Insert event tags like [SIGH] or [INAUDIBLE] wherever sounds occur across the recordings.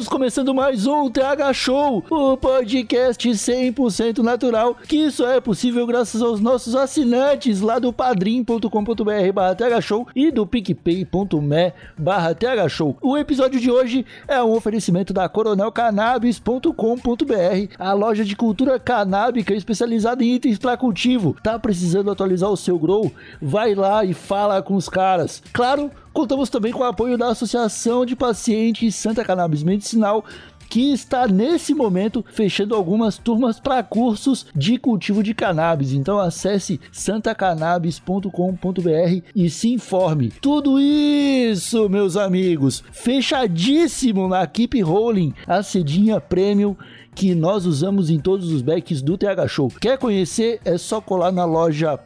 Estamos começando mais um TH Show, o podcast 100% natural, que só é possível graças aos nossos assinantes lá do padrim.com.br barra TH Show e do picpay.me barra TH Show. O episódio de hoje é um oferecimento da coronelcannabis.com.br, a loja de cultura canábica especializada em itens para cultivo. Tá precisando atualizar o seu grow? Vai lá e fala com os caras. Claro, contamos também com o apoio da Associação de Pacientes Santa Cannabis Medicinal, que está nesse momento fechando algumas turmas para cursos de cultivo de cannabis. Então acesse santacannabis.com.br e se informe. Tudo isso, meus amigos, fechadíssimo na Keep Rolling, a cedinha premium que nós usamos em todos os backs do TH Show. Quer conhecer? É só colar na loja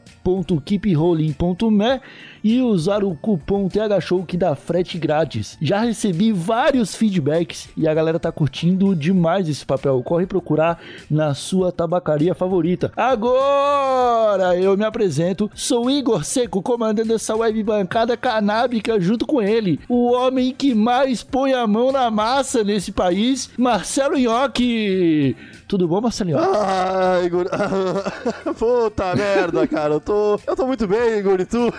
.keeprolling.me e usar o cupom THShow que dá frete grátis. Já recebi vários feedbacks e a galera tá curtindo demais esse papel. Corre procurar na sua tabacaria favorita. Agora eu me apresento, sou Igor Seco, comandando essa web bancada canábica junto com ele, o homem que mais põe a mão na massa nesse país, Marcelo Nhoque. Tudo bom, Marcelinho? Ah, Igor. [LAUGHS] Puta merda, cara. Eu tô, eu tô muito bem, Igor. E tu? [LAUGHS]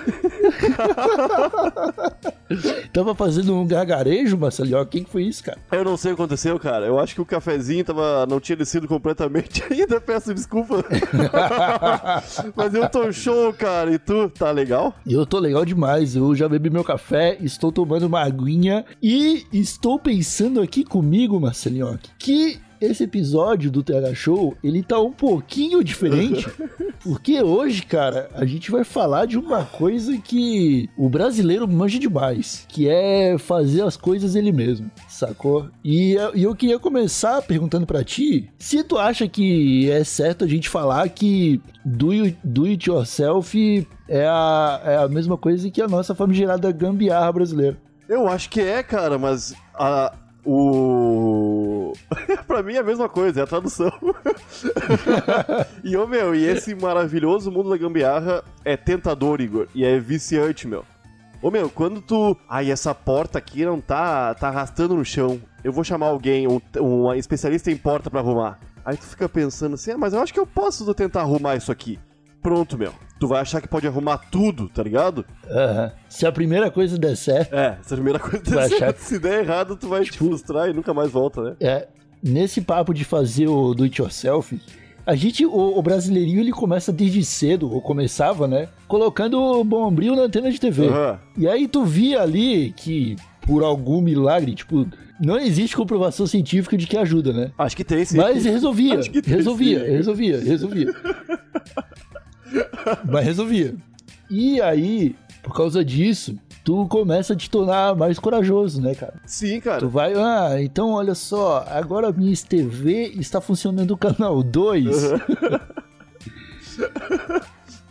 Tava fazendo um gargarejo, Marcelinho. Quem que foi isso, cara? Eu não sei o que aconteceu, cara. Eu acho que o cafezinho tava, não tinha descido completamente [LAUGHS] ainda. Peço desculpa. Mas eu tô show, cara. E tu? Tá legal? Eu tô legal demais. Eu já bebi meu café, estou tomando uma aguinha e estou pensando aqui comigo, Marcelinho, que esse episódio do TH Show, ele tá um pouquinho diferente, [LAUGHS] porque hoje, cara, a gente vai falar de uma coisa que o brasileiro manja demais, que é fazer as coisas ele mesmo, sacou? E, eu queria começar perguntando para ti, se tu acha que é certo a gente falar que do, do it yourself é a, é a mesma coisa que a nossa famigerada gambiarra brasileira. Eu acho que é, cara, mas a, o. [LAUGHS] pra mim é a mesma coisa, é a tradução. [LAUGHS] e, ô meu, e esse maravilhoso mundo da gambiarra é tentador, Igor, e é viciante, meu. Ô meu, quando tu. Ai, essa porta aqui não tá, tá arrastando no chão. Eu vou chamar alguém, um, um especialista em porta pra arrumar. Aí tu fica pensando assim, ah, mas eu acho que eu posso tentar arrumar isso aqui. Pronto, meu. Tu vai achar que pode arrumar tudo, tá ligado? Uhum. Se a primeira coisa der certo. É, se a primeira coisa der certo, se der errado, tu vai tipo, te frustrar e nunca mais volta, né? É. Nesse papo de fazer o do it yourself, a gente, o, o, brasileirinho, ele começa desde cedo, ou começava, né? Colocando o bombril na antena de TV. Uhum. E aí tu via ali que, por algum milagre, tipo, não existe comprovação científica de que ajuda, né? Acho que tem sim. Mas resolvia. Acho que tem, resolvia, resolvia, resolvia, resolvia. [LAUGHS] Mas resolvia. E aí, por causa disso, tu começa a te tornar mais corajoso, né, cara? Sim, cara. Tu vai, ah, então olha só, agora a minha TV está funcionando o canal 2. Uhum. [LAUGHS]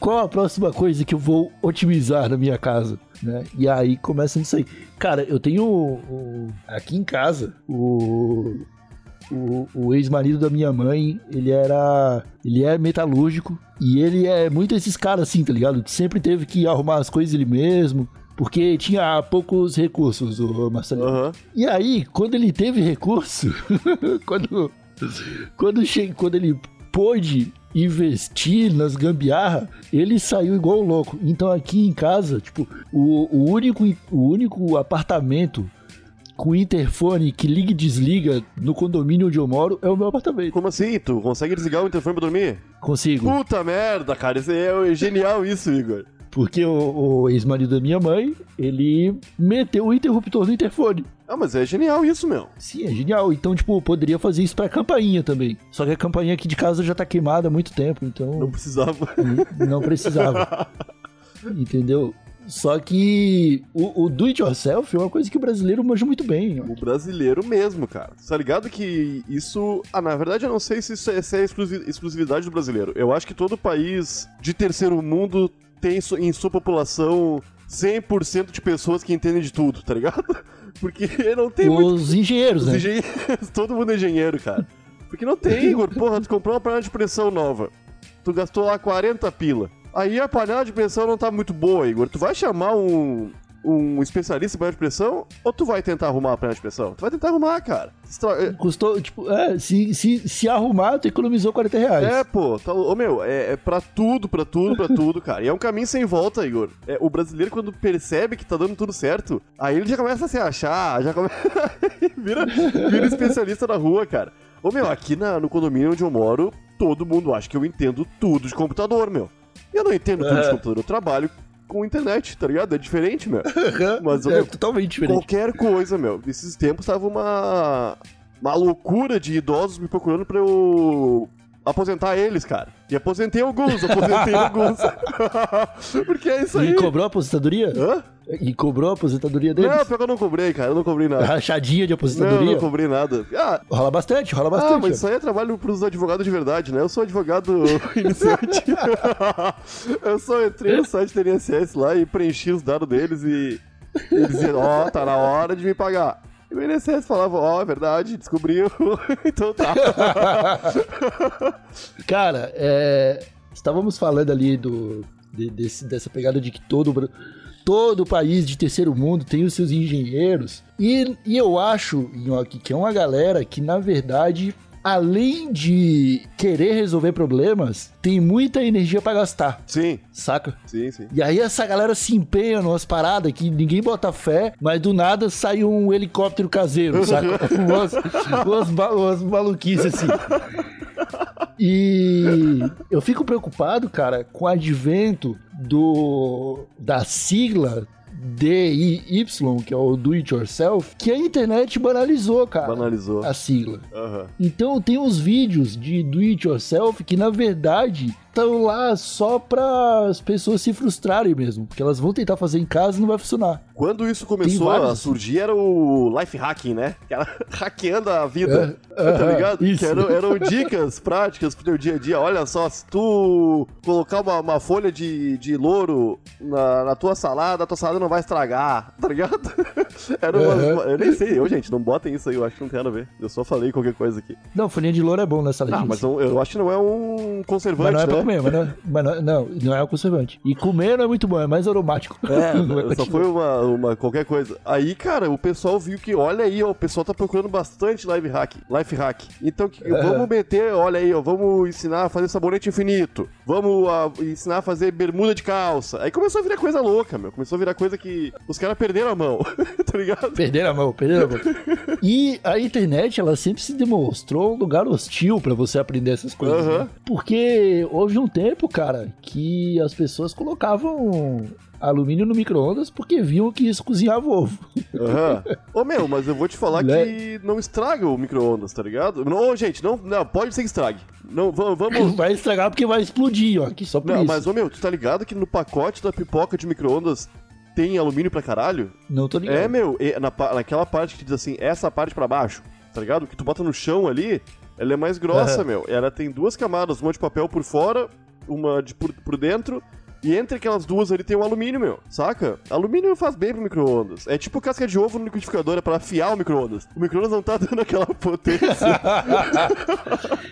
Qual a próxima coisa que eu vou otimizar na minha casa? Né? E aí começa isso aí. Cara, eu tenho o, o, aqui em casa o, o, o ex-marido da minha mãe, ele era. Ele é metalúrgico. E ele é muito esses caras assim, tá ligado? Que sempre teve que arrumar as coisas ele mesmo. Porque tinha poucos recursos, o Marcelo. Uhum. E aí, quando ele teve recurso, [LAUGHS] quando, quando, che... quando ele pôde investir nas gambiarra, ele saiu igual louco. Então aqui em casa, tipo, o, o, único, o único apartamento com interfone que liga e desliga no condomínio onde eu moro é o meu apartamento. Como assim? Tu consegue desligar o interfone pra dormir? Consigo. Puta merda, cara. Isso é genial isso, Igor. Porque o, o ex-marido da minha mãe, ele meteu o interruptor no interfone. Ah, mas é genial isso, meu. Sim, é genial. Então, tipo, poderia fazer isso pra campainha também. Só que a campainha aqui de casa já tá queimada há muito tempo, então Não precisava. não precisava. [LAUGHS] Entendeu? Só que o, o do it yourself é uma coisa que o brasileiro manja muito bem. O brasileiro mesmo, cara. Tá ligado que isso. Ah, na verdade, eu não sei se isso é, se é exclusi- exclusividade do brasileiro. Eu acho que todo país de terceiro mundo tem em sua população 100% de pessoas que entendem de tudo, tá ligado? [LAUGHS] Porque não tem muito. Os engenheiros, Os né? engenheiros, [LAUGHS] todo mundo é engenheiro, cara. Porque não tem, Igor. Porra, tu comprou uma panela de pressão nova. Tu gastou lá 40 pila. Aí a panela de pressão não tá muito boa, Igor. Tu vai chamar um, um especialista em panela de pressão ou tu vai tentar arrumar a panela de pressão? Tu vai tentar arrumar, cara. Estra- Custou, tipo, é, se, se, se arrumar, tu economizou 40 reais. É, pô, tá, ô meu, é, é pra tudo, pra tudo, pra tudo, cara. E é um caminho sem volta, Igor. É, o brasileiro, quando percebe que tá dando tudo certo, aí ele já começa a se achar, já começa. [LAUGHS] vira, vira especialista na rua, cara. Ô meu, aqui na- no condomínio onde eu moro, todo mundo acha que eu entendo tudo de computador, meu. Eu não entendo tudo de É. computador, eu trabalho com internet, tá ligado? É diferente, meu. Mas, ô, é meu, totalmente diferente. Qualquer coisa, meu. Nesses tempos tava uma. Uma loucura de idosos me procurando pra eu. Aposentar eles, cara. E aposentei alguns, aposentei [LAUGHS] alguns. [LAUGHS] Porque é isso aí. E cobrou a aposentadoria? Hã? E cobrou a aposentadoria deles? Não, pior que eu não cobrei, cara. Eu não cobrei nada. Rachadinha de Não, aposentadoria? não cobrei nada. Ah, Rola bastante, rola ah, bastante. mas isso aí é trabalho pros advogados de verdade, né? Eu sou advogado [LAUGHS] iniciante. [LAUGHS] eu só entrei no site da INSS lá e preenchi os dados deles e eles diziam, ó, tá na hora de me pagar. E o INSS falava, ó, é verdade, descobriu. [LAUGHS] então tá. Cara, é, estávamos falando ali do, de- desse- dessa pegada de que todo, todo país de terceiro mundo tem os seus engenheiros. E, e eu acho Nhoque, que é uma galera que, na verdade, além de querer resolver problemas, tem muita energia pra gastar, Sim, saca? sim, sim. E aí essa galera se empenha numas paradas que ninguém bota fé, mas do nada sai um helicóptero caseiro, saca? [LAUGHS] umas, umas, ma- umas maluquices assim. E eu fico preocupado, cara, com o advento do da sigla DIY, que é o Do It Yourself, que a internet banalizou, cara. Banalizou. A sigla. Aham. Então tem uns vídeos de do it yourself que na verdade estão lá só para as pessoas se frustrarem mesmo, porque elas vão tentar fazer em casa e não vai funcionar. Quando isso começou a surgir, era o life hacking, né? Que era [LAUGHS] hackeando a vida. É, tá aham, ligado? isso. Que eram, eram [LAUGHS] dicas práticas pro teu dia a dia. Olha só, se tu colocar uma, uma folha de, de louro na, na tua salada, a tua salada não vai estragar, [LAUGHS] tá ligado? Era umas- Aham. Eu nem sei, eu, gente, não botem isso aí, eu acho que não tem nada a ver. Eu só falei qualquer coisa aqui. Não, folhinha de louro é bom nessa Ah, mas não- eu acho que não é um conservante, Mas não é né? Comer, mas não, é- mas não, não, não é o conservante. E comer não é muito bom, é mais aromático. É, [LAUGHS] Não só foi uma, uma qualquer coisa. Aí, cara, o pessoal viu que, olha aí, ó, o pessoal tá procurando bastante live hack, life hack. Então, que- vamos meter, olha aí, ó, vamos ensinar a fazer sabonete infinito. Vamos ah, ensinar a fazer bermuda de calça. Aí começou a virar coisa louca, meu. Começou a virar coisa que os caras perderam a mão, [LAUGHS] tá ligado? Perderam a mão, perderam a mão. E a internet, ela sempre se demonstrou um lugar hostil pra você aprender essas coisas. Né? Porque houve um tempo, cara, que as pessoas colocavam alumínio no micro-ondas porque viam que isso cozinhava ovo. Aham. Ô, meu, mas eu vou te falar Né? que não estraga o micro-ondas, tá ligado? Não, gente, não, não, pode ser que estrague. Não, vamos, [LAUGHS] Vai estragar porque vai explodir, ó. Aqui só por Não, isso. mas, ô meu, tu tá ligado que no pacote da pipoca de micro-ondas tem alumínio pra caralho? Não tô ligado. É, meu, na, naquela parte que diz assim, essa parte pra baixo, tá ligado? Que tu bota no chão ali, ela é mais grossa, [LAUGHS] meu. Ela tem duas camadas, uma de papel por fora, uma de por, por dentro, e entre aquelas duas ali tem um alumínio, meu, saca? Alumínio faz bem pro micro-ondas. É tipo casca de ovo no liquidificador, é pra afiar o micro-ondas. O micro-ondas não tá dando aquela [LAUGHS] potência. [LAUGHS]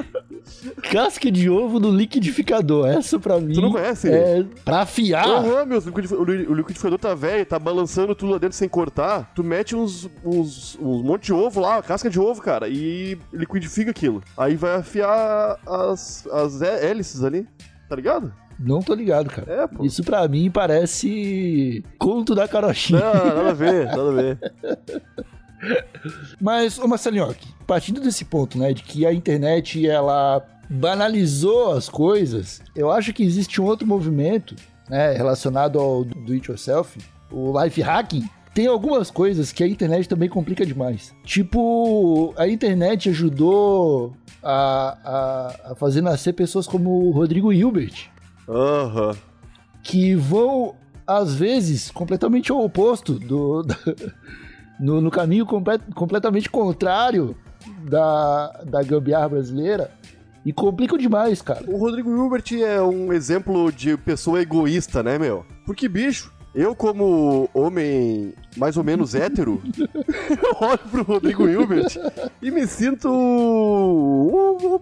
Casca de ovo no liquidificador. Essa pra mim. não conhece? É pra afiar. Aham, meu, o liquidif- o li- o liquidificador tá velho, tá balançando tudo lá dentro sem cortar. Tu mete uns, uns, uns monte de ovo lá, casca de ovo, cara, e liquidifica aquilo. Aí vai afiar as, as hé- hélices ali, tá ligado? Não tô ligado, cara. É, pô. Isso pra mim parece conto da carochinha. Não, nada a ver, nada a ver. [LAUGHS] Mas, ô Marcelinhoque, partindo desse ponto, né, de que a internet, ela banalizou as coisas, eu acho que existe um outro movimento, né, relacionado ao do it yourself, o life hacking, tem algumas coisas que a internet também complica demais. Tipo, a internet ajudou a, a, a fazer nascer pessoas como o Rodrigo Hilbert, Aham. que vão, às vezes, completamente ao oposto do. [LAUGHS] da- no, no caminho comple- completamente contrário da, da gambiarra brasileira e complicam demais, cara. O Rodrigo Hilbert é um exemplo de pessoa egoísta, né, meu? Porque, bicho, eu como homem mais ou menos hétero, eu [LAUGHS] olho pro Rodrigo Hilbert e me sinto um, um-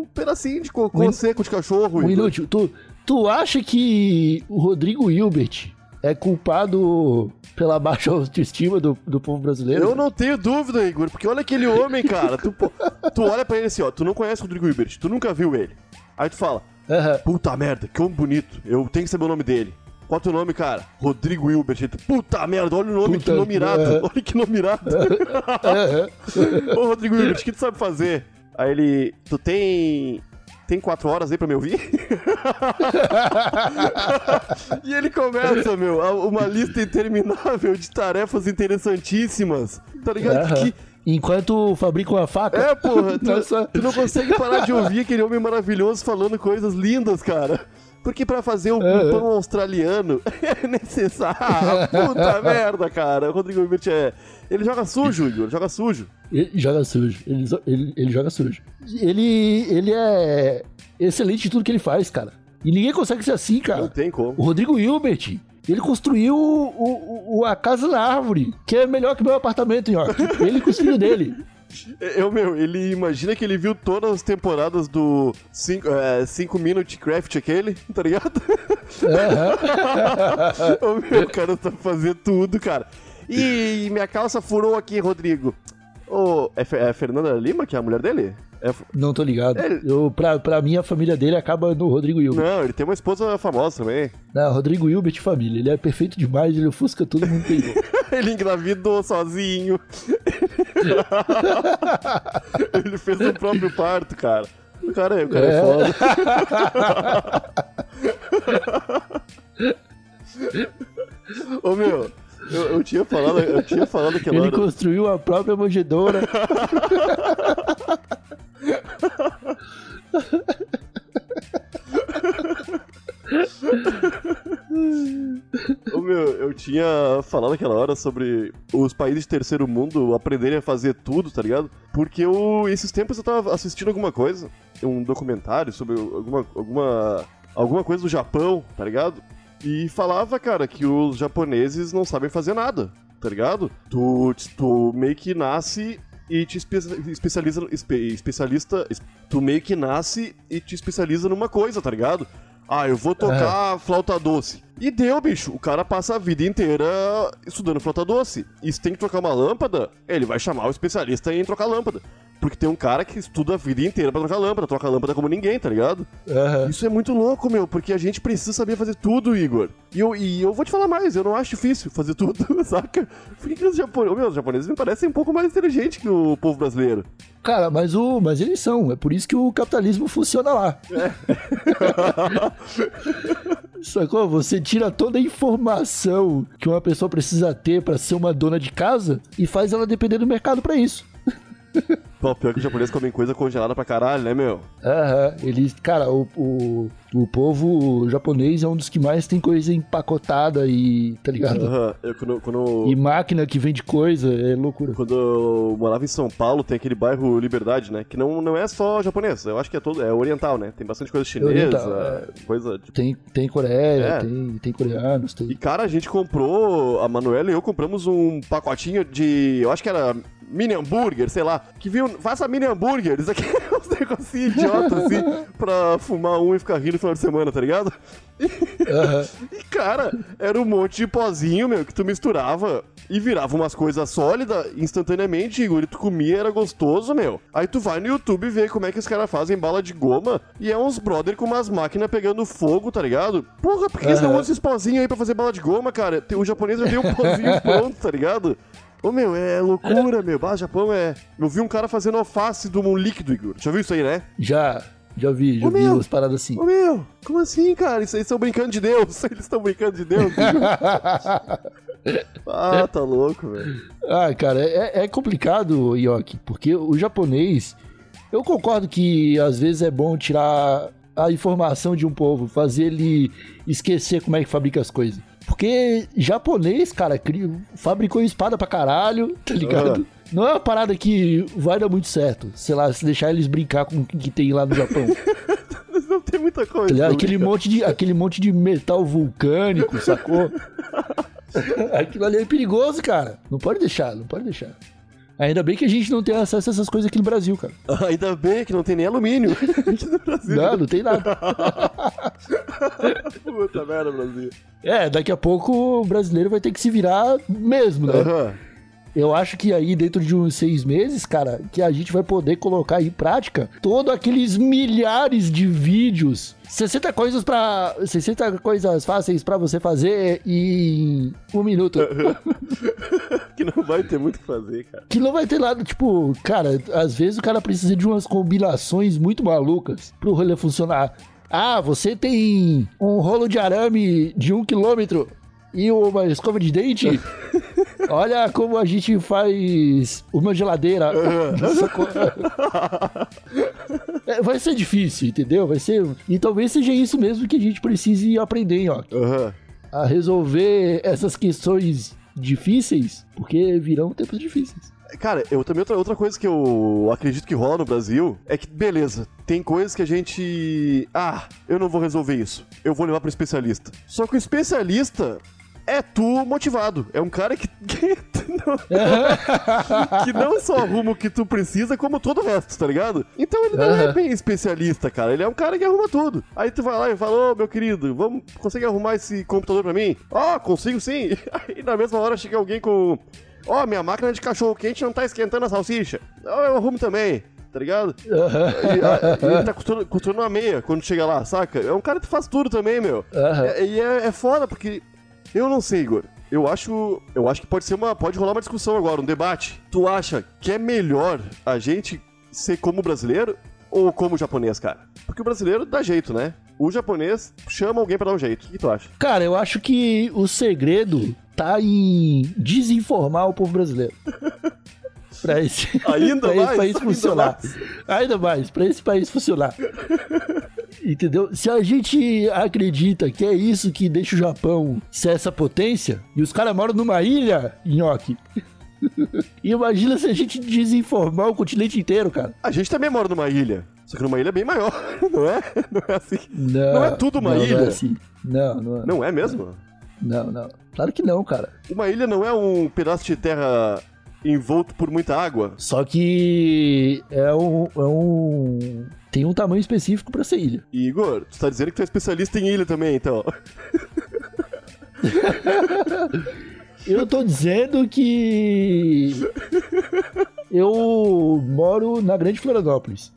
um pedacinho de cocô in- seco de cachorro. Um inútil. Tu, tu acha que o Rodrigo Hilbert é culpado pela baixa [LAUGHS] autoestima do, do povo brasileiro? Eu não tenho dúvida, Igor, porque olha aquele homem, cara. Tu, tu olha pra ele assim, ó, tu não conhece o Rodrigo Hilbert, tu nunca viu ele. Aí tu fala, Aham. Puta merda, que homem bonito. Eu tenho que saber o nome dele. Qual é o teu nome, cara? Rodrigo Hilbert. Puta merda, olha o nome, Puta, que nome irado. é. [LAUGHS] Olha que nome irado. aham. [LAUGHS] Ô, Rodrigo Hilbert, o que tu sabe fazer? Aí ele, tu tem... Tem quatro horas aí pra me ouvir? [LAUGHS] e ele começa, meu, uma lista interminável de tarefas interessantíssimas. Tá ligado? Aham. Que, Enquanto fabricam a faca. é, porra, tu, tu não consegue parar de ouvir aquele homem maravilhoso falando coisas lindas, cara. Porque pra fazer um É, é. pão australiano [LAUGHS] é necessário. Ah, [LAUGHS] puta merda, cara. O Rodrigo Hilbert é. Ele joga sujo, Igor, joga sujo. Ele joga sujo. Ele, ele, ele joga sujo. Ele, ele é excelente em tudo que ele faz, cara. E ninguém consegue ser assim, Não cara. tem como. O Rodrigo Hilbert, ele construiu o, o- a casa na árvore, que é melhor que meu apartamento, York. Ele com os filhos dele. Eu, meu, ele imagina que ele viu todas as temporadas do 5 Minute Craft aquele, tá ligado? Aham. [LAUGHS] o meu cara tá fazendo tudo, cara. E minha calça furou aqui, Rodrigo. Ô, é, é Fernanda Lima, que é a mulher dele? É, Não tô ligado. Ele- Eu, pra, pra mim, a família dele acaba no Rodrigo Hilbert. não, ele tem uma esposa famosa também. Não, Rodrigo Hilbert família. Ele é perfeito demais, ele ofusca todo mundo que. Ele [LAUGHS] engravidou sozinho. [LAUGHS] ele fez o próprio parto, cara. O cara, o cara é, É. foda. Ô meu, eu, eu tinha falado, eu tinha falado aquela Ele hora. construiu a própria manjedoura. [LAUGHS] Ô, meu, eu tinha falado aquela hora sobre os países de terceiro mundo aprenderem a fazer tudo, tá ligado? Porque eu, esses tempos eu tava assistindo alguma coisa, um documentário sobre alguma, alguma, alguma coisa do Japão, tá ligado? E falava, cara, que os japoneses não sabem fazer nada, tá ligado? Tu, tu meio que nasce e te espe especializa, espe especialista, es- tu meio que nasce e te especializa numa coisa, tá ligado? Ah, eu vou tocar flauta doce. E deu, bicho. O cara passa a vida inteira estudando flauta doce. E se tem que trocar uma lâmpada, ele vai chamar o especialista em trocar lâmpada. Porque tem um cara que estuda a vida inteira pra trocar lâmpada, troca lâmpada como ninguém, tá ligado? Aham. Isso é muito louco, meu, porque a gente precisa saber fazer tudo, Igor. E eu, e eu vou te falar mais, eu não acho difícil fazer tudo, [LAUGHS] saca? Por que, os japoneses. Meu, os japoneses me parecem um pouco mais inteligentes que o povo brasileiro. Cara, mas, o, mas eles são. É por isso que o capitalismo funciona lá. [LAUGHS] Sacou? Você tira toda a informação que uma pessoa precisa ter pra ser uma dona de casa e faz ela depender do mercado pra isso. [LAUGHS] Pô, pior que os japoneses comem coisa congelada pra caralho, né, meu? Aham, eles, cara, o, o, o povo japonês é um dos que mais tem coisa empacotada e, tá ligado? Aham, eu quando, quando, E máquina que vende coisa, é loucura. quando eu morava em São Paulo, tem aquele bairro Liberdade, né? Que não, não é só japonês, eu acho que é todo, é oriental, né? Tem bastante coisa chinesa, Oriental, coisa de Tem, tem Coreia, É. tem, tem coreanos, E tem. cara, a gente comprou, a Manuela e eu compramos um pacotinho de. Eu acho que era mini hambúrguer, sei lá. Que viu, faça mini hambúrguer. Isso [LAUGHS] aqui é uns negocinhos idiotas assim, [LAUGHS] pra fumar um e ficar rindo no final de semana, tá ligado? [LAUGHS] Aham. E cara, era um monte de pozinho, meu, que tu misturava e virava umas coisas sólidas instantaneamente, Igor. E tu comia, era gostoso, meu. Aí tu vai no YouTube e vê como é que os caras fazem bala de goma e é uns brother com umas máquinas pegando fogo, tá ligado? Porra, por que eles não usam esses pozinhos aí pra fazer bala de goma, cara? O japonês já tem um pozinho pronto, tá ligado? Ô, meu, é loucura, meu. Ah, Japão é... Eu vi um cara fazendo alface de um líquido, Igor. Já viu isso aí, né? Já, já vi, já Ô, vi meu. umas paradas assim. Ô, meu, como assim, cara? Isso aí estão brincando de Deus. [LAUGHS] Eles estão brincando de Deus. [LAUGHS] Ah, tá louco, velho. Ah, cara, é, é complicado, Yoki, porque o japonês. Eu concordo que às vezes é bom tirar a informação de um povo, fazer ele esquecer como é que fabrica as coisas. Porque japonês, cara, fabricou espada pra caralho, tá ligado? Não é uma parada que vai dar muito certo. Sei lá, se deixar eles brincar com o que tem lá no Japão. [LAUGHS] Não tem muita coisa. Tá Aquele monte, de, aquele monte de metal vulcânico, sacou? [LAUGHS] Aquilo ali é perigoso, cara. Não pode deixar, não pode deixar. Ainda bem que a gente não tem acesso a essas coisas aqui no Brasil, cara. [LAUGHS] Ainda bem que não tem nem alumínio aqui no Brasil. Não, não tem nada. [LAUGHS] Puta merda, Brasil. É, daqui a pouco o brasileiro vai ter que se virar mesmo, né? Aham. Eu acho que aí, dentro de uns seis meses, cara, que a gente vai poder colocar em prática todos aqueles milhares de vídeos. 60 coisas para 60 coisas fáceis pra você fazer em um minuto. [LAUGHS] Que não vai ter muito o que fazer, cara. Que não vai ter nada, tipo, cara, às vezes o cara precisa de umas combinações muito malucas pro rolê funcionar. Ah, você tem um rolo de arame de um quilômetro e uma escova de dente? [LAUGHS] Olha como a gente faz uma geladeira. É, vai ser difícil, entendeu? Vai ser. E talvez seja isso mesmo que a gente precise aprender, ó. Aham. A resolver essas questões difíceis, porque virão tempos difíceis. Cara, eu também outra, outra coisa que eu acredito que rola no Brasil é que, beleza, tem coisas que a gente. Ah, eu não vou resolver isso. Eu vou levar pro especialista. Só que o especialista é tu motivado. É um cara que. que não, [LAUGHS] que não só arruma o que tu precisa, como todo o resto, tá ligado? Então ele não é Aham. bem especialista, cara. Ele é um cara que arruma tudo. Aí tu vai lá e fala, ô meu querido, vamos, consegue arrumar esse computador pra mim? Ó, consigo sim. [LAUGHS] Aí na mesma hora chega alguém com. Ó, minha máquina de cachorro quente não tá esquentando a salsicha. Ó, eu arrumo também, tá ligado? E, a- ele tá costurando, costurando uma meia quando chega lá, saca? É um cara que faz tudo também, meu. Aham. É- E é, é foda, porque. Eu não sei, Igor. Eu acho. Eu acho que pode ser uma. Pode rolar uma discussão agora, um debate. Tu acha que é melhor a gente ser como brasileiro ou como japonês, cara? Porque o brasileiro dá jeito, né? O japonês chama alguém pra dar um jeito. O que tu acha? Cara, eu acho que o segredo tá em desinformar o povo brasileiro. [LAUGHS] Pra esse, Ainda [LAUGHS] pra mais, esse país ainda funcionar. Ainda mais, pra esse país funcionar. Entendeu? Se a gente acredita que é isso que deixa o Japão ser essa potência, e os caras moram numa ilha, nhoque. [LAUGHS] Imagina se a gente desinformar o continente inteiro, cara. A gente também mora numa ilha. Só que numa ilha bem maior, [LAUGHS] não é? Não é assim. Não, Não é tudo uma não, ilha? Não, é assim. não, não, não, Não é mesmo? não. Claro que não, cara. Uma ilha não é um pedaço de terra envolto por muita água? Só que é um, é um. Tem um tamanho específico pra ser ilha. Igor, tu tá dizendo que tu é especialista em ilha também, então. [LAUGHS] Eu tô dizendo que. Eu moro na Grande Florianópolis.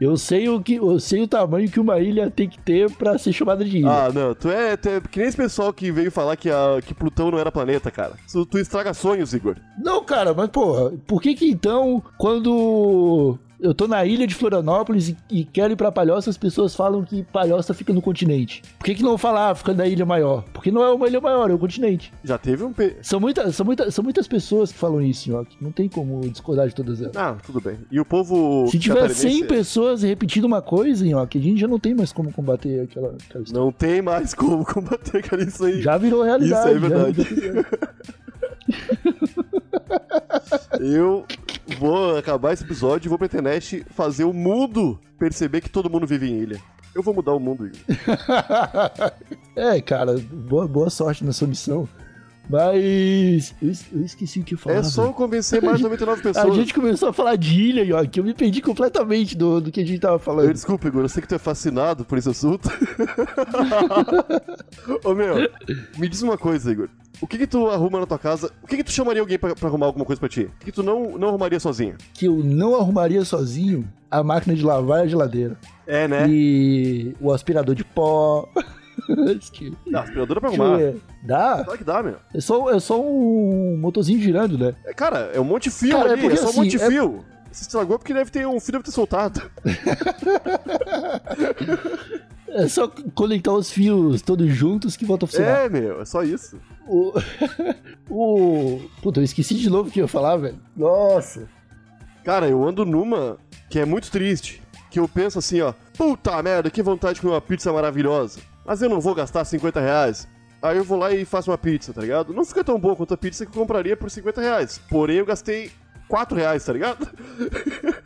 Eu sei o que, eu sei o tamanho que uma ilha tem que ter pra ser chamada de ilha. Ah, não, tu é, tu é que nem esse pessoal que veio falar que, a, que Plutão não era planeta, cara. Tu, tu estraga sonhos, Igor. Não, cara, mas porra, por que que então, quando eu tô na ilha de Florianópolis e, e quero ir pra Palhoça, as pessoas falam que Palhoça fica no continente? Por que que não falar fica na ilha maior? Porque não é uma ilha maior, é um continente. Já teve um. Pe... São, muita, são, muita, são muitas pessoas que falam isso, Nhoque. Não tem como discordar de todas elas. Ah, tudo bem. E o povo. Se tiver catarinense 100 pessoas repetindo uma coisa, Nhoque, a gente já não tem mais como combater aquela, aquela história. Não tem mais como combater, cara, isso aí. Já virou realidade. Isso é verdade. [LAUGHS] Eu vou acabar esse episódio e vou pra internet fazer o mundo perceber que todo mundo vive em ilha. Eu vou mudar o mundo, Igor. [LAUGHS] é, cara, boa, boa sorte na sua missão. Mas. Eu, es- eu esqueci o que eu falava. É só eu convencer mais de 99 [LAUGHS] A pessoas. gente começou a falar de ilha, Nhoque. Eu me perdi completamente do, do que a gente tava Eu, falando. desculpa, Igor, eu sei que tu é fascinado por esse assunto. [LAUGHS] Ô meu, me diz uma coisa, Igor. O que que tu arruma na tua casa? O que que tu chamaria alguém pra, pra arrumar alguma coisa pra ti? O que que tu não, não arrumaria sozinho? Que eu não arrumaria sozinho a máquina de lavar e a geladeira. É, né? E o aspirador de pó. [LAUGHS] Que- Dá, aspiradora pra Deixa eu arrumar. ver. Dá? Claro que dá, meu. É só, é só um motorzinho girando, né? É, cara, é um monte de fio Cara, é ali, é, porque só um assim, monte de é- fio. Se estragou porque deve ter um fio deve ter soltado. É só conectar os fios todos juntos que volta a funcionar. É, meu, é só isso. O. [LAUGHS] o. Puta, eu esqueci de novo o que eu ia falar, velho. Nossa. Cara, eu ando numa que é muito triste. Que eu penso assim, ó. Puta merda, que vontade de comer uma pizza maravilhosa. Mas eu não vou gastar 50 reais. Aí eu vou lá e faço uma pizza, tá ligado? Não fica tão boa quanto a pizza que eu compraria por 50 reais. Porém, eu gastei 4 reais, tá ligado?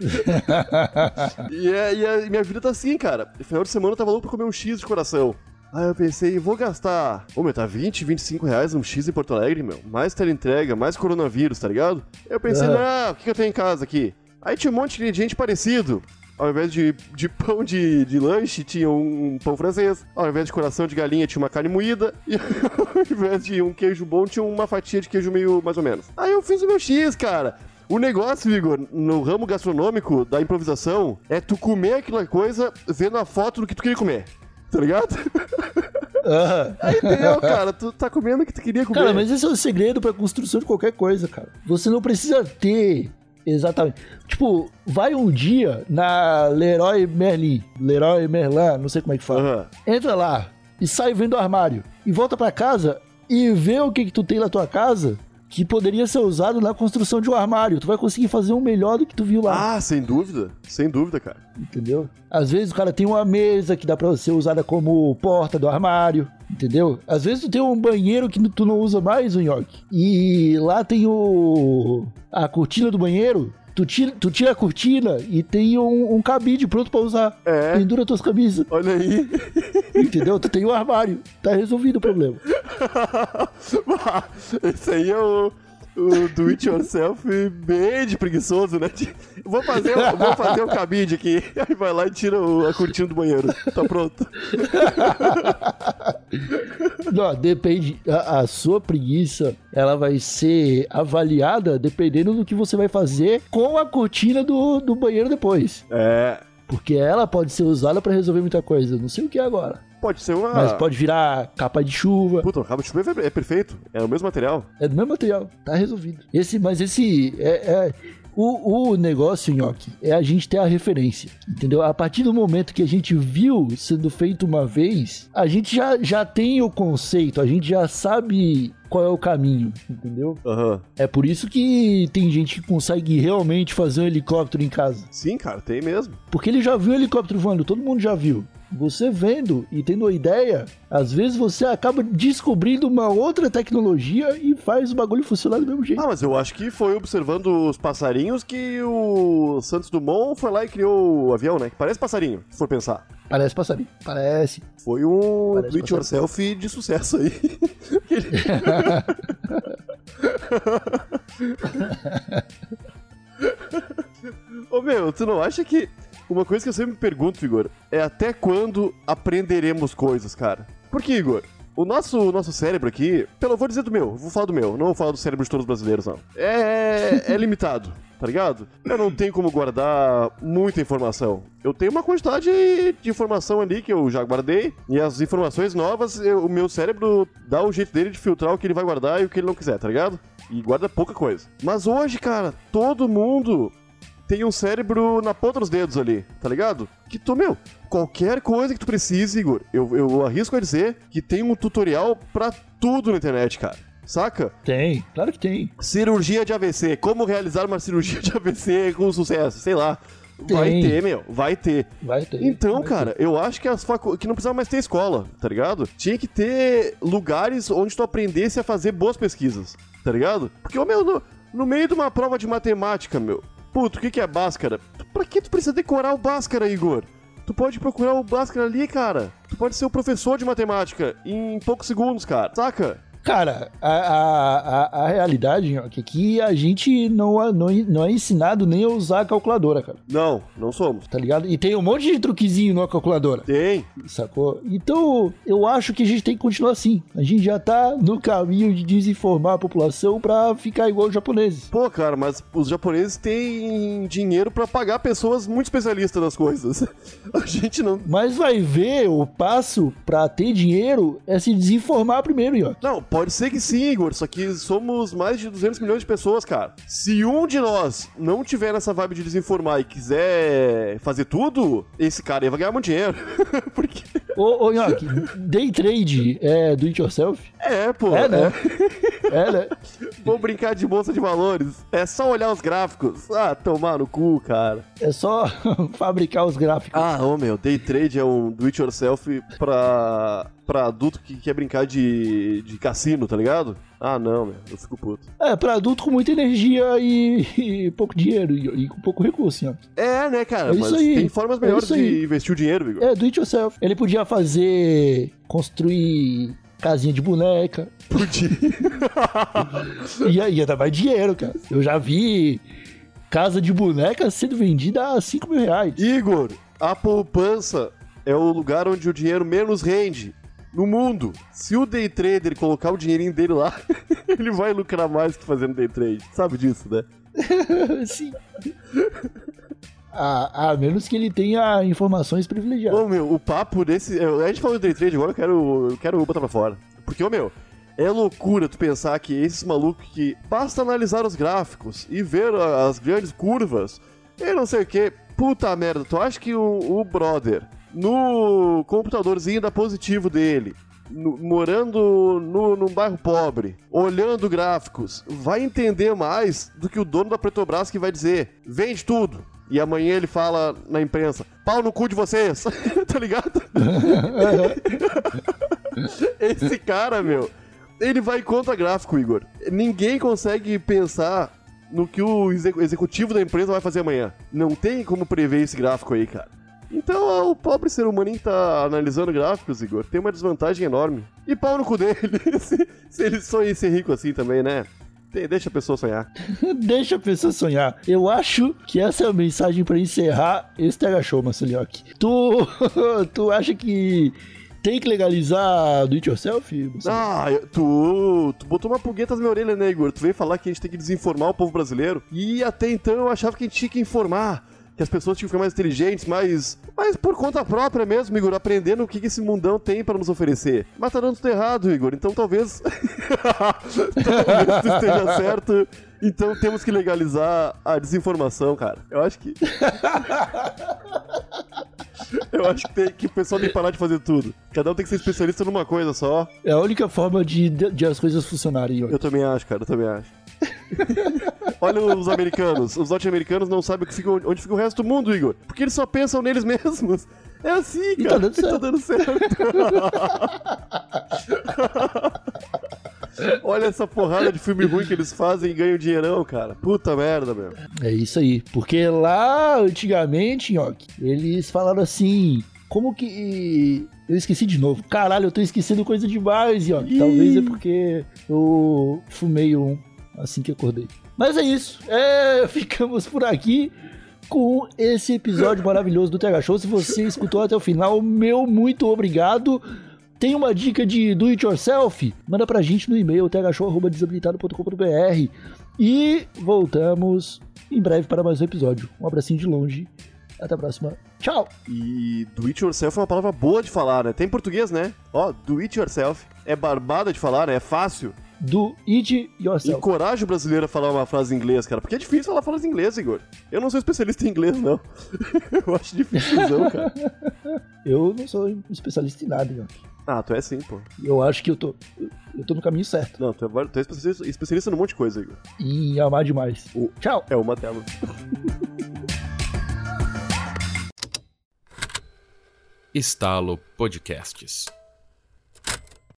[LAUGHS] e, é, e, é, minha vida tá assim, cara. No final de semana eu tava louco pra comer um X de coração. Aí eu pensei, vou gastar. Ô, meu, tá 20, 25 reais um X em Porto Alegre, meu. Mais teleentrega, mais coronavírus, tá ligado? Eu pensei, Uhum. não, o que, que eu tenho em casa aqui? Aí tinha um monte de ingrediente parecido. Ao invés de, de [LAUGHS] pão de, de lanche, tinha um pão francês. Ao invés de coração de galinha, tinha uma carne moída. E [LAUGHS] ao invés de um queijo bom, tinha uma fatia de queijo meio mais ou menos. Aí eu fiz o meu X, cara. O negócio, Igor, no ramo gastronômico da improvisação, é tu comer aquela coisa vendo a foto do que tu queria comer. Tá ligado? Aham. Aí deu, cara. Tu tá comendo o que tu queria comer. Cara, mas esse é o segredo pra construção de qualquer coisa, cara. Você não precisa ter exatamente. Tipo, vai um dia na Leroy Merlin, Leroy Merlin, não sei como é que fala. Aham. Entra lá e sai vendo o armário e volta pra casa e vê o que que tu tem na tua casa que poderia ser usado na construção de um armário. Tu vai conseguir fazer um melhor do que tu viu lá. Ah, sem dúvida. Sem dúvida, cara. Entendeu? Às vezes o cara tem uma mesa que dá pra ser usada como porta do armário, entendeu? Às vezes tu tem um banheiro que tu não usa mais, o nhoque. E lá tem o a cortina do banheiro. Tu tira, tu tira a cortina e tem um, um cabide pronto pra usar. É. Pendura tuas camisas, Olha aí. entendeu? Tu tem o armário. Tá resolvido o problema. [LAUGHS] Esse aí é o, o do it yourself bem de preguiçoso, né? Vou fazer, vou fazer o cabide aqui. [LAUGHS] Aí vai lá e tira a cortina do banheiro. Tá pronto. [LAUGHS] Não, depende. A, a sua preguiça, ela vai ser avaliada dependendo do que você vai fazer com a cortina do, do banheiro depois. É. Porque ela pode ser usada pra resolver muita coisa. Não sei o que é agora. Pode ser uma. Mas pode virar capa de chuva. Puta, cabo de chuva é é perfeito. É o mesmo material. É do mesmo material. Tá resolvido. Esse, mas esse é. é- o, o negócio, Nhoque, é a gente ter a referência. Entendeu? A partir do momento que a gente viu sendo feito uma vez, a gente já, já tem o conceito, a gente já sabe qual é o caminho, entendeu? Aham. É por isso que tem gente que consegue realmente fazer um helicóptero em casa. Sim, cara, tem mesmo. Porque ele já viu o helicóptero voando, todo mundo já viu. Você vendo e tendo ideia, às vezes você acaba descobrindo uma outra tecnologia e faz o bagulho funcionar do mesmo jeito. Ah, mas eu acho que foi observando os passarinhos que o Santos Dumont foi lá e criou o avião, né? Que parece passarinho, se for pensar. Parece passarinho. Parece. Foi um Parece do it yourself de sucesso aí. [LAUGHS] Ô meu, tu não acha que. Uma coisa que eu sempre me pergunto, Igor, é até quando aprenderemos coisas, cara? Porque, Igor, o nosso, o nosso cérebro aqui, pelo vou dizer do meu, vou falar do meu, não vou falar do cérebro de todos os brasileiros, não. É, é limitado, tá ligado? Eu não tenho como guardar muita informação. Eu tenho uma quantidade de informação ali que eu já guardei, e as informações novas, eu- o meu cérebro dá o jeito dele de filtrar o que ele vai guardar e o que ele não quiser, tá ligado? E guarda pouca coisa. Mas hoje, cara, todo mundo tem um cérebro na ponta dos dedos ali, tá ligado? Que tu, meu, qualquer coisa que tu precise, Igor, eu, eu arrisco a dizer que tem um tutorial pra tudo na internet, cara. Saca? Tem, claro que tem. Cirurgia de AVC. Como realizar uma cirurgia de AVC com sucesso? Sei lá. Vai Tem. ter, meu. Vai ter. Vai ter. Então, vai cara, eu acho que as facu... que não precisava mais ter escola, tá ligado? Tinha que ter lugares onde tu aprendesse a fazer boas pesquisas, tá ligado? Porque, ô, meu, no, no meio de uma prova de matemática, meu, puto, o que, que é Bhaskara? Pra que tu precisa decorar o Bhaskara, Igor? Tu pode procurar o Bhaskara ali, cara. Tu pode ser o professor de matemática em poucos segundos, cara. Saca? Cara, a, a, a, a realidade ó, que aqui a gente não, não, não é ensinado nem a usar a calculadora, cara. Não, não somos. Tá ligado? E tem um monte de truquezinho na calculadora. Tem. Sacou? Então, eu acho que a gente tem que continuar assim. A gente já tá no caminho de desinformar a população pra ficar igual os japoneses. Pô, cara, mas os japoneses têm dinheiro pra pagar pessoas muito especialistas nas coisas. [LAUGHS] A gente não. Mas vai ver, o passo pra ter dinheiro é se desinformar primeiro, ó. Não, pode ser que sim, Igor, só que somos mais de 200 milhões de pessoas, cara. Se um de nós não tiver nessa vibe de desinformar e quiser fazer tudo, esse cara aí vai ganhar muito dinheiro. [LAUGHS] Porque. Ô, ô Nhoque, day trade é do it yourself? É, pô. É, né? É, né? Vou brincar de bolsa de valores. É só olhar os gráficos. Ah, tomar no cu, cara. É só [LAUGHS] fabricar os gráficos. Ah, ô meu, day trade é um do it yourself pra, pra adulto que quer brincar de, de cassino, tá ligado? Ah, não, meu, eu fico puto. É, pra adulto com muita energia e, e pouco dinheiro e, e com pouco recurso, ó. É, né, cara? É isso mas aí. tem formas É melhores isso de aí. investir o dinheiro, Vigor. É, do it yourself. Ele podia fazer. construir casinha de boneca. Podia. [LAUGHS] Ia, ia dar mais dinheiro, cara. Eu já vi casa de boneca sendo vendida a 5 mil reais. Igor, a poupança é o lugar onde o dinheiro menos rende no mundo. Se o day trader colocar o dinheirinho dele lá, [LAUGHS] ele vai lucrar mais que fazendo day trade. Sabe disso, né? [LAUGHS] Sim. A, a menos que ele tenha informações privilegiadas. Ô, meu, o papo desse. A gente falou de day trade agora, eu quero, eu quero botar pra fora. Porque, ô, meu, é loucura tu pensar que esses malucos que basta analisar os gráficos e ver as grandes curvas e não sei o que. Puta merda, tu acha que o, o brother, no computadorzinho da positivo dele, no- morando no, num bairro pobre, olhando gráficos, vai entender mais do que o dono da Petrobras que vai dizer: vende tudo. E amanhã ele fala na imprensa: pau no cu de vocês, [LAUGHS] tá ligado? [LAUGHS] Esse cara, meu, ele vai contra gráfico, Igor. Ninguém consegue pensar no que o exec- executivo da empresa vai fazer amanhã. Não tem como prever esse gráfico aí, cara. Então, o pobre ser humaninho que tá analisando gráficos, Igor, tem uma desvantagem enorme. E pau no cu dele, [LAUGHS] se, se ele sonha em ser rico assim também, né? Deixa a pessoa sonhar. [LAUGHS] Deixa a pessoa sonhar. Eu acho que essa é a mensagem pra encerrar esse Tega Show, Marcelioque. Tu, [LAUGHS] tu acha que tem que legalizar do it yourself? Ah, tu, tu botou uma pulgueta na minha orelha, né, Igor? Tu veio falar que a gente tem que desinformar o povo brasileiro. E até então eu achava que a gente tinha que informar. Que as pessoas tinham que ficar mais inteligentes, mais. Mas por conta própria mesmo, Igor, aprendendo o que, que esse mundão tem pra nos oferecer. Mas tá dando tudo errado, Igor. Então talvez. [LAUGHS] talvez esteja certo. Então temos que legalizar a desinformação, cara. Eu acho que. [LAUGHS] Eu acho que, tem, que o pessoal tem que parar de fazer tudo. Cada um tem que ser especialista numa coisa só. É a única forma de, de as coisas funcionarem. ó. Eu também acho, cara, eu também acho. [LAUGHS] Olha os americanos. Os norte-americanos não sabem fica- onde fica o resto do mundo, Igor. Porque eles só pensam neles mesmos. É assim, E tá cara. dando certo. Tá dando certo. [LAUGHS] Olha essa porrada de filme ruim que eles fazem e ganham dinheirão, cara. Puta merda, meu. É isso aí. Porque lá, antigamente, Nhoque, eles falaram assim. Como que. Eu esqueci de novo. Caralho, eu tô esquecendo coisa demais, Nhoque. Talvez é porque eu fumei um assim que acordei. Mas é isso. É, [LAUGHS] ficamos por aqui com esse episódio maravilhoso do TH Show. Se você escutou até o final, meu muito obrigado. Tem uma dica de do it yourself? Manda pra gente no e-mail thshow@desabilitado.com.br. E voltamos em breve para mais um episódio. Um abracinho de longe. Até a próxima. Tchau! E do it yourself é uma palavra boa de falar, né? Tem em português, né? Ó, do it yourself. É barbada de falar, né? É fácil. Do it yourself. Encoraja o brasileiro a falar uma frase em inglês, cara. Porque é difícil falar frase em inglês, Igor. Eu não sou especialista em inglês, não. [LAUGHS] Eu acho difícil, cara. Eu não sou especialista em nada, Nhoque. Ah, tu é sim, pô. Eu acho que eu tô. Eu tô no caminho certo. Não, tu é, tu é especialista, especialista num monte de coisa, Igor. Em amar demais. O- Tchau! É uma tela. Estalo Podcasts.